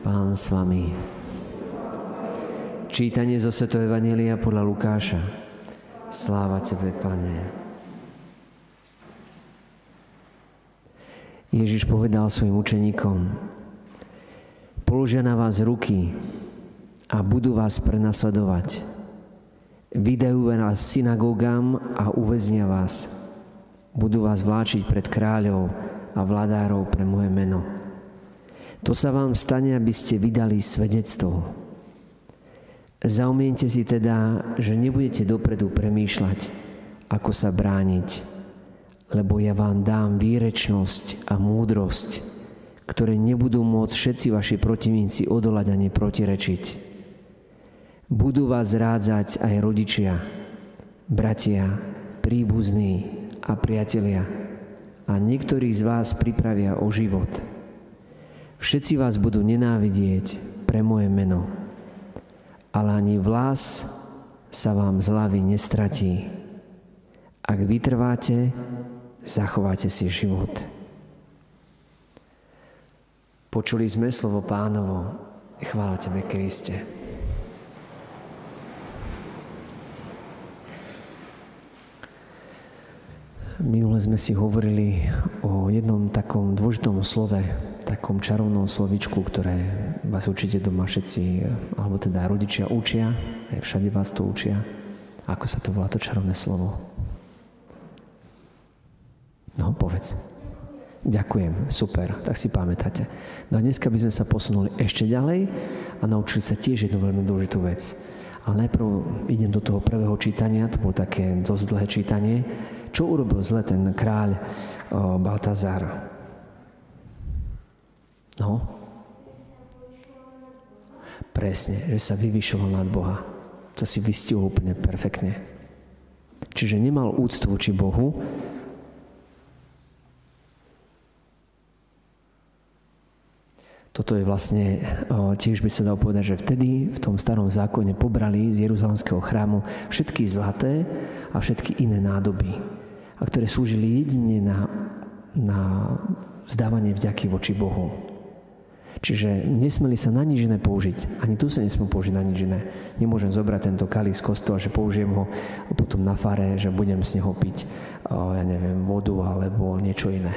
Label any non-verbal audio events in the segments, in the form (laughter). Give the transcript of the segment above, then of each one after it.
Pán s vami. Čítanie zo Sv. Evangelia podľa Lukáša. Sláva Tebe, Pane. Ježiš povedal svojim učeníkom, položia na vás ruky a budú vás prenasledovať. Vydajú vás synagógam a uväznia vás. Budú vás vláčiť pred kráľov a vladárov pre moje meno. To sa vám stane, aby ste vydali svedectvo. Zaumiente si teda, že nebudete dopredu premýšľať, ako sa brániť, lebo ja vám dám výrečnosť a múdrosť, ktoré nebudú môcť všetci vaši protivníci odolať ani protirečiť. Budú vás zrádzať aj rodičia, bratia, príbuzní a priatelia a niektorí z vás pripravia o život. Všetci vás budú nenávidieť pre moje meno ale ani vlas sa vám z hlavy nestratí. Ak vytrváte, zachováte si život. Počuli sme slovo pánovo. Chvála Tebe, Kriste. Minule sme si hovorili o jednom takom dôležitom slove, takom čarovnom slovičku, ktoré vás určite doma všetci, alebo teda rodičia učia, aj všade vás to učia. Ako sa to volá to čarovné slovo? No, povedz. Ďakujem, super, tak si pamätáte. No a dneska by sme sa posunuli ešte ďalej a naučili sa tiež jednu veľmi dôležitú vec. Ale najprv idem do toho prvého čítania, to bolo také dosť dlhé čítanie. Čo urobil zle ten kráľ Baltazar? No. Presne, že sa vyvyšoval nad Boha. To si vystihol úplne perfektne. Čiže nemal úctu voči Bohu, Toto je vlastne, tiež by sa dalo povedať, že vtedy v tom starom zákone pobrali z Jeruzalemského chrámu všetky zlaté a všetky iné nádoby, a ktoré slúžili jedine na, na vzdávanie vďaky voči Bohu. Čiže nesmeli sa na nič iné použiť. Ani tu sa nesmú použiť na nič iné. Nemôžem zobrať tento kalí z kostola, že použijem ho potom na fare, že budem z neho piť, ja neviem, vodu alebo niečo iné.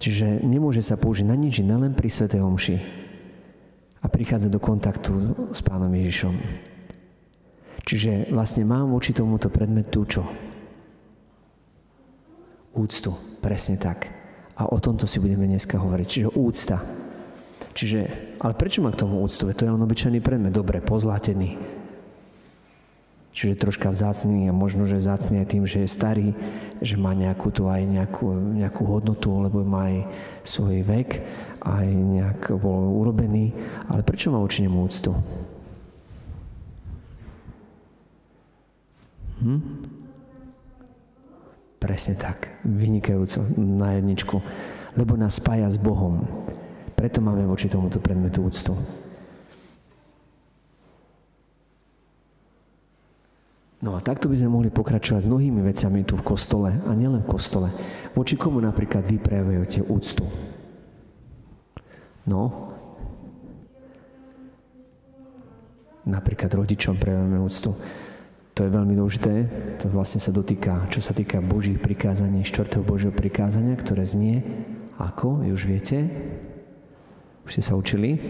Čiže nemôže sa použiť na nič iné, len pri Svetej Omši. A prichádza do kontaktu s Pánom Ježišom. Čiže vlastne mám voči tomuto predmetu čo? Úctu. Presne tak. A o tomto si budeme dneska hovoriť. Čiže úcta. Čiže, ale prečo má k tomu úctu? To je len obyčajný predmet, dobre, pozlátený. Čiže troška vzácný a možno, že vzácný aj tým, že je starý, že má nejakú tu aj nejakú, nejakú hodnotu, lebo má aj svoj vek, aj nejak bol urobený. Ale prečo má voči nemu úctu? Hm? Presne tak, vynikajúco na jedničku, lebo nás spája s Bohom. Preto máme voči tomuto predmetu úctu. No a takto by sme mohli pokračovať s mnohými vecami tu v kostole a nielen v kostole. Voči komu napríklad vy prejavujete úctu? No, napríklad rodičom prejavujeme úctu. To je veľmi dôležité. To vlastne sa dotýka, čo sa týka Božích prikázaní, štvrtého Božieho prikázania, ktoré znie ako, už viete? Už ste sa učili?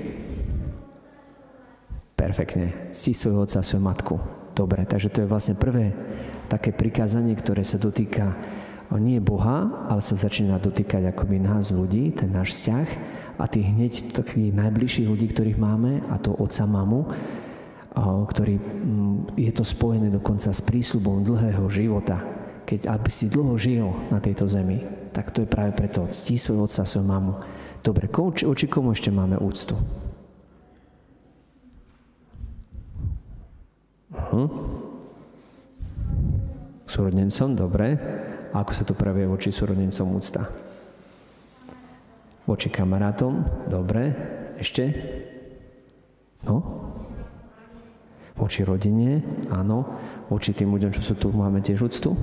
Perfektne. Cti svojho otca a svoju matku. Dobre, takže to je vlastne prvé také prikázanie, ktoré sa dotýka nie Boha, ale sa začína dotýkať akoby nás ľudí, ten náš vzťah a tých hneď takých najbližších ľudí, ktorých máme, a to otca, mamu, ktorý mm, je to spojené dokonca s prísľubom dlhého života. Keď aby si dlho žil na tejto zemi, tak to je práve preto. Ctí svoj otca, svoju mamu. Dobre, oči komu ešte máme úctu? Uh-huh. Súrodencom, dobre. A ako sa to pravie voči súrodencom úcta? Voči kamarátom, dobre. Ešte? No? Voči rodine, áno. Voči tým ľuďom, čo sú tu, máme tiež úctu.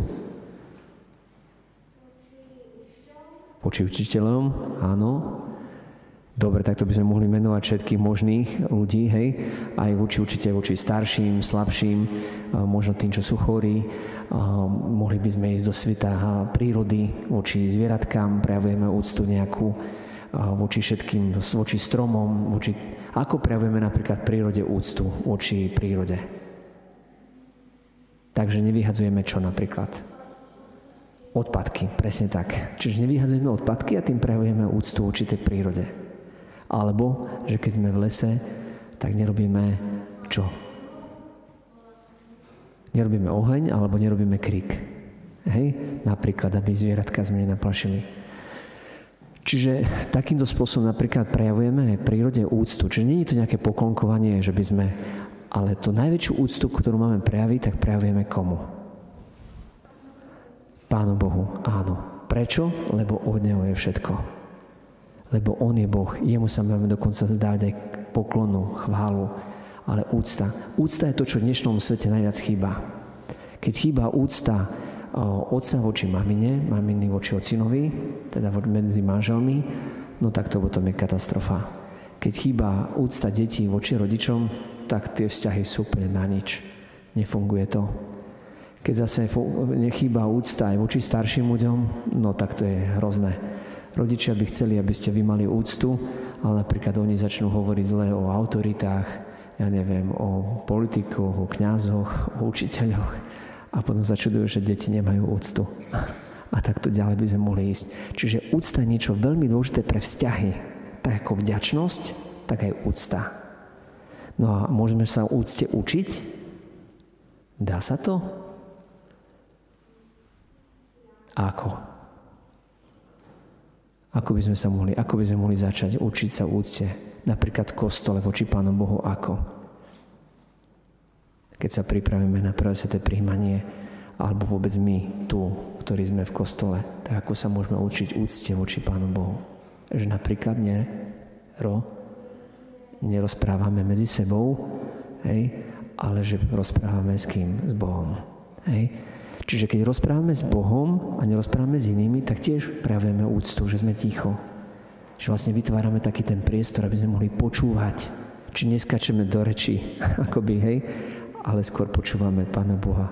Voči učiteľom, áno. Dobre, tak to by sme mohli menovať všetkých možných ľudí, hej, aj voči určite voči starším, slabším, možno tým, čo sú chorí. Mohli by sme ísť do sveta prírody, voči zvieratkám, prejavujeme úctu nejakú, voči všetkým, voči stromom, voči... Ako prejavujeme napríklad v prírode úctu voči prírode? Takže nevyhadzujeme čo napríklad? Odpadky, presne tak. Čiže nevyhadzujeme odpadky a tým prejavujeme úctu voči tej prírode. Alebo, že keď sme v lese, tak nerobíme čo? Nerobíme oheň, alebo nerobíme krik. Hej? Napríklad, aby zvieratka sme nenaplašili. Čiže takýmto spôsobom napríklad prejavujeme v prírode úctu. Čiže nie je to nejaké poklonkovanie, že by sme... Ale tú najväčšiu úctu, ktorú máme prejaviť, tak prejavujeme komu? Pánu Bohu. Áno. Prečo? Lebo od Neho je všetko lebo On je Boh. Jemu sa máme dokonca zdávať aj poklonu, chválu, ale úcta. Úcta je to, čo v dnešnom svete najviac chýba. Keď chýba úcta otca voči mamine, maminy voči ocinovi, teda medzi manželmi, no tak to potom je katastrofa. Keď chýba úcta detí voči rodičom, tak tie vzťahy sú úplne na nič. Nefunguje to. Keď zase nechýba úcta aj voči starším ľuďom, no tak to je hrozné. Rodičia by chceli, aby ste vy mali úctu, ale napríklad oni začnú hovoriť zle o autoritách, ja neviem, o politikoch, o kňazoch, o učiteľoch a potom začudujú, že deti nemajú úctu. A takto ďalej by sme mohli ísť. Čiže úcta je niečo veľmi dôležité pre vzťahy. Tak ako vďačnosť, tak aj úcta. No a môžeme sa úcte učiť? Dá sa to? Ako? Ako by sme sa mohli, ako by sme mohli začať učiť sa úcte, napríklad v kostole voči Pánu Bohu ako? Keď sa pripravíme na prvé sveté príjmanie, alebo vôbec my tu, ktorí sme v kostole, tak ako sa môžeme učiť úcte voči Pánu Bohu? Že napríklad ne, ro, nerozprávame medzi sebou, hej, ale že rozprávame s kým? S Bohom. Hej? Čiže keď rozprávame s Bohom a nerozprávame s inými, tak tiež prejavujeme úctu, že sme ticho. Že vlastne vytvárame taký ten priestor, aby sme mohli počúvať. Či neskačeme do reči, (laughs) akoby, hej, ale skôr počúvame Pána Boha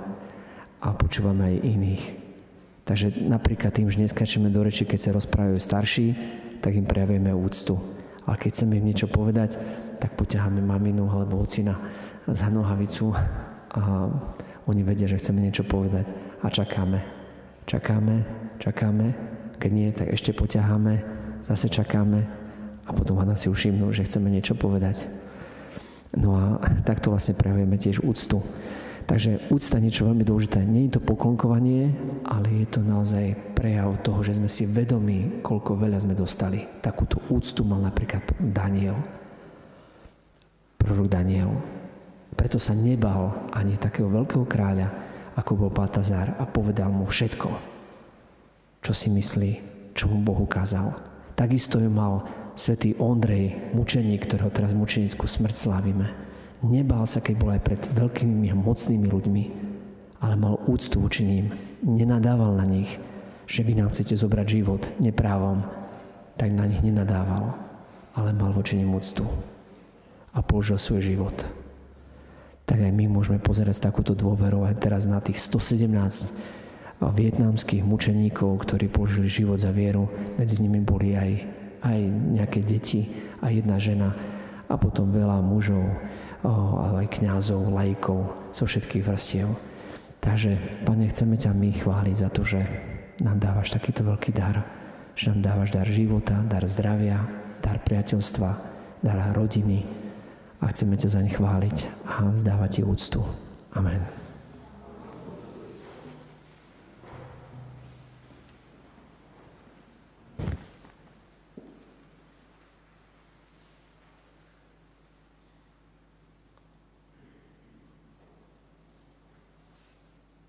a počúvame aj iných. Takže napríklad tým, že neskačeme do reči, keď sa rozprávajú starší, tak im prejavujeme úctu. Ale keď chceme im niečo povedať, tak poťaháme maminu alebo ocina za nohavicu a oni vedia, že chceme niečo povedať a čakáme. Čakáme, čakáme. Keď nie, tak ešte poťaháme, zase čakáme a potom nás si všimnú, že chceme niečo povedať. No a takto vlastne prejavujeme tiež úctu. Takže úcta niečo veľmi dôležité. Nie je to poklonkovanie, ale je to naozaj prejav toho, že sme si vedomí, koľko veľa sme dostali. Takúto úctu mal napríklad Daniel. Prorok Daniel. Preto sa nebal ani takého veľkého kráľa, ako bol Baltazár a povedal mu všetko, čo si myslí, čo mu Boh ukázal. Takisto ju mal svätý Ondrej, mučeník, ktorého teraz mučenickú smrť slávime. Nebal sa, keď bol aj pred veľkými a mocnými ľuďmi, ale mal úctu voči ním. Nenadával na nich, že vy nám chcete zobrať život neprávom, tak na nich nenadával, ale mal voči nim úctu a položil svoj život tak aj my môžeme pozerať s takúto dôverou aj teraz na tých 117 vietnamských mučeníkov, ktorí položili život za vieru. Medzi nimi boli aj, aj nejaké deti a jedna žena a potom veľa mužov, ale aj kňazov, lajkov zo všetkých vrstiev. Takže, Pane, chceme ťa my chváliť za to, že nám dávaš takýto veľký dar. Že nám dávaš dar života, dar zdravia, dar priateľstva, dar rodiny, a chceme ťa zaň chváliť a vzdávať ti úctu. Amen.